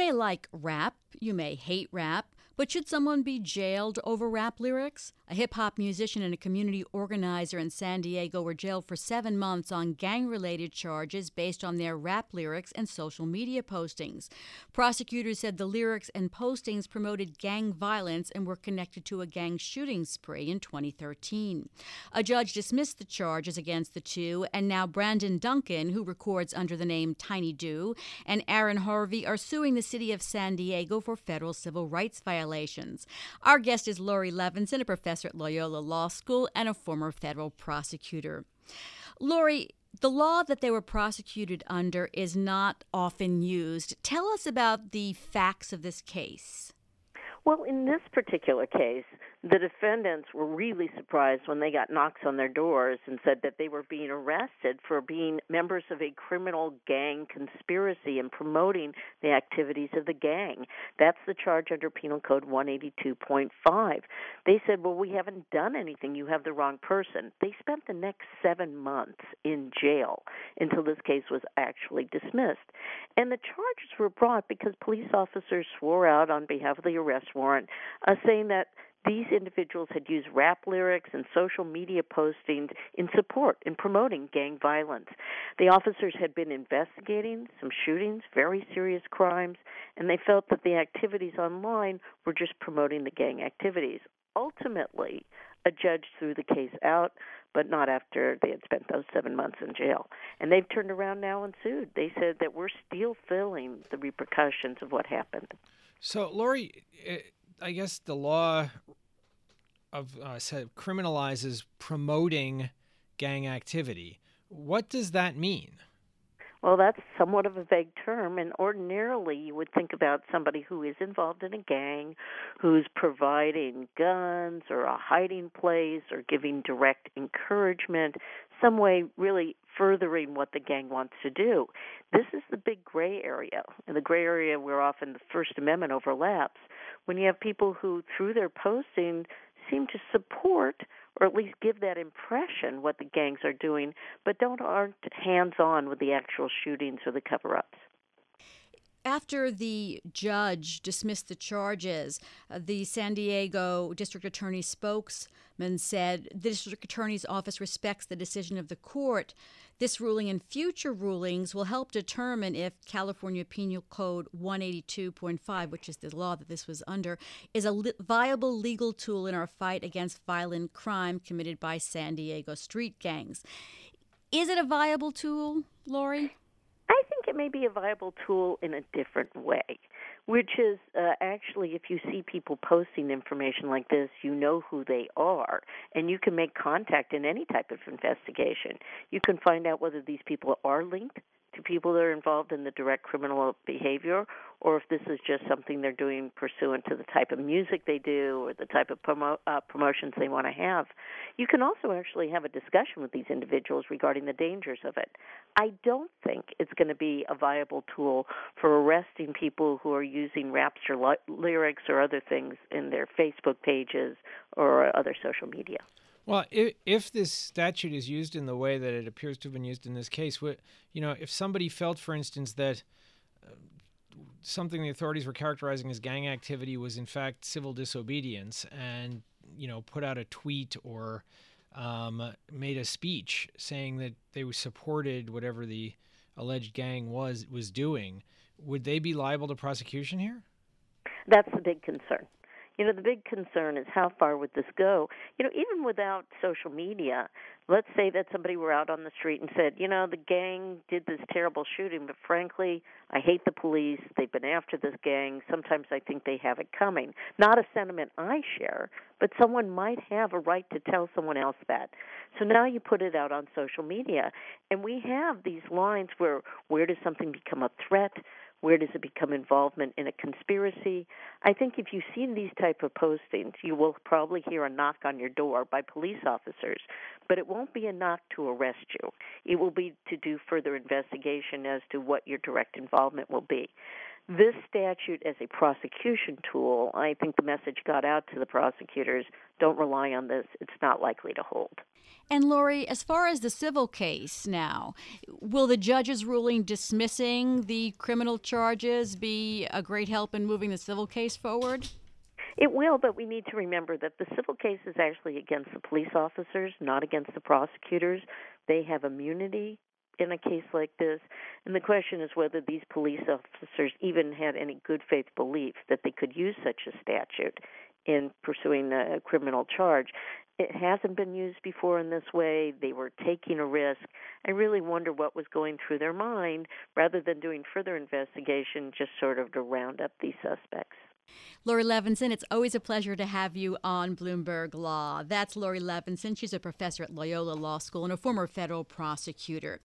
may like rap, you may hate rap, but should someone be jailed over rap lyrics? A hip hop musician and a community organizer in San Diego were jailed for seven months on gang related charges based on their rap lyrics and social media postings. Prosecutors said the lyrics and postings promoted gang violence and were connected to a gang shooting spree in 2013. A judge dismissed the charges against the two, and now Brandon Duncan, who records under the name Tiny Doo, and Aaron Harvey are suing the city of San Diego for federal civil rights violations violations. Our guest is Laurie Levenson, a professor at Loyola Law School and a former federal prosecutor. Laurie, the law that they were prosecuted under is not often used. Tell us about the facts of this case. Well, in this particular case, the defendants were really surprised when they got knocks on their doors and said that they were being arrested for being members of a criminal gang conspiracy and promoting the activities of the gang. That's the charge under Penal Code 182.5. They said, Well, we haven't done anything. You have the wrong person. They spent the next seven months in jail until this case was actually dismissed. And the charges were brought because police officers swore out on behalf of the arrest warrant, uh, saying that these individuals had used rap lyrics and social media postings in support in promoting gang violence. The officers had been investigating some shootings, very serious crimes, and they felt that the activities online were just promoting the gang activities. Ultimately, a judge threw the case out, but not after they had spent those seven months in jail. And they've turned around now and sued. They said that we're still feeling the repercussions of what happened. So, Laurie, eh, I guess the law of uh, said criminalizes promoting gang activity. What does that mean? Well, that's somewhat of a vague term, and ordinarily you would think about somebody who is involved in a gang, who's providing guns or a hiding place or giving direct encouragement, some way really furthering what the gang wants to do. This is the big gray area, and the gray area where often the First Amendment overlaps. When you have people who, through their posting, seem to support or at least give that impression what the gangs are doing, but don't aren't hands on with the actual shootings or the cover ups. After the judge dismissed the charges, uh, the San Diego District Attorney spokesman said the District Attorney's office respects the decision of the court. This ruling and future rulings will help determine if California Penal Code 182.5, which is the law that this was under, is a li- viable legal tool in our fight against violent crime committed by San Diego street gangs. Is it a viable tool, Laurie? It may be a viable tool in a different way, which is uh, actually if you see people posting information like this, you know who they are, and you can make contact in any type of investigation. You can find out whether these people are linked to people that are involved in the direct criminal behavior or if this is just something they're doing pursuant to the type of music they do or the type of promo- uh, promotions they want to have. You can also actually have a discussion with these individuals regarding the dangers of it. I don't think it's going to be a viable tool for arresting people who are using raps or li- lyrics or other things in their Facebook pages or other social media. Well, if, if this statute is used in the way that it appears to have been used in this case, you know, if somebody felt, for instance, that uh, something the authorities were characterizing as gang activity was in fact civil disobedience, and you know, put out a tweet or um, made a speech saying that they supported whatever the alleged gang was was doing, would they be liable to prosecution here? That's the big concern. You know, the big concern is how far would this go? You know, even without social media, let's say that somebody were out on the street and said, you know, the gang did this terrible shooting, but frankly, I hate the police. They've been after this gang. Sometimes I think they have it coming. Not a sentiment I share, but someone might have a right to tell someone else that. So now you put it out on social media, and we have these lines where where does something become a threat? Where does it become involvement in a conspiracy? I think if you see these type of postings, you will probably hear a knock on your door by police officers, but it won't be a knock to arrest you. It will be to do further investigation as to what your direct involvement will be. This statute as a prosecution tool, I think the message got out to the prosecutors don't rely on this, it's not likely to hold. And Laurie, as far as the civil case now, will the judge's ruling dismissing the criminal charges be a great help in moving the civil case forward? It will, but we need to remember that the civil case is actually against the police officers, not against the prosecutors. They have immunity in a case like this. And the question is whether these police officers even had any good faith belief that they could use such a statute in pursuing a criminal charge. It hasn't been used before in this way. They were taking a risk. I really wonder what was going through their mind rather than doing further investigation, just sort of to round up these suspects. Laurie Levenson, it's always a pleasure to have you on Bloomberg Law. That's Laurie Levenson. She's a professor at Loyola Law School and a former federal prosecutor.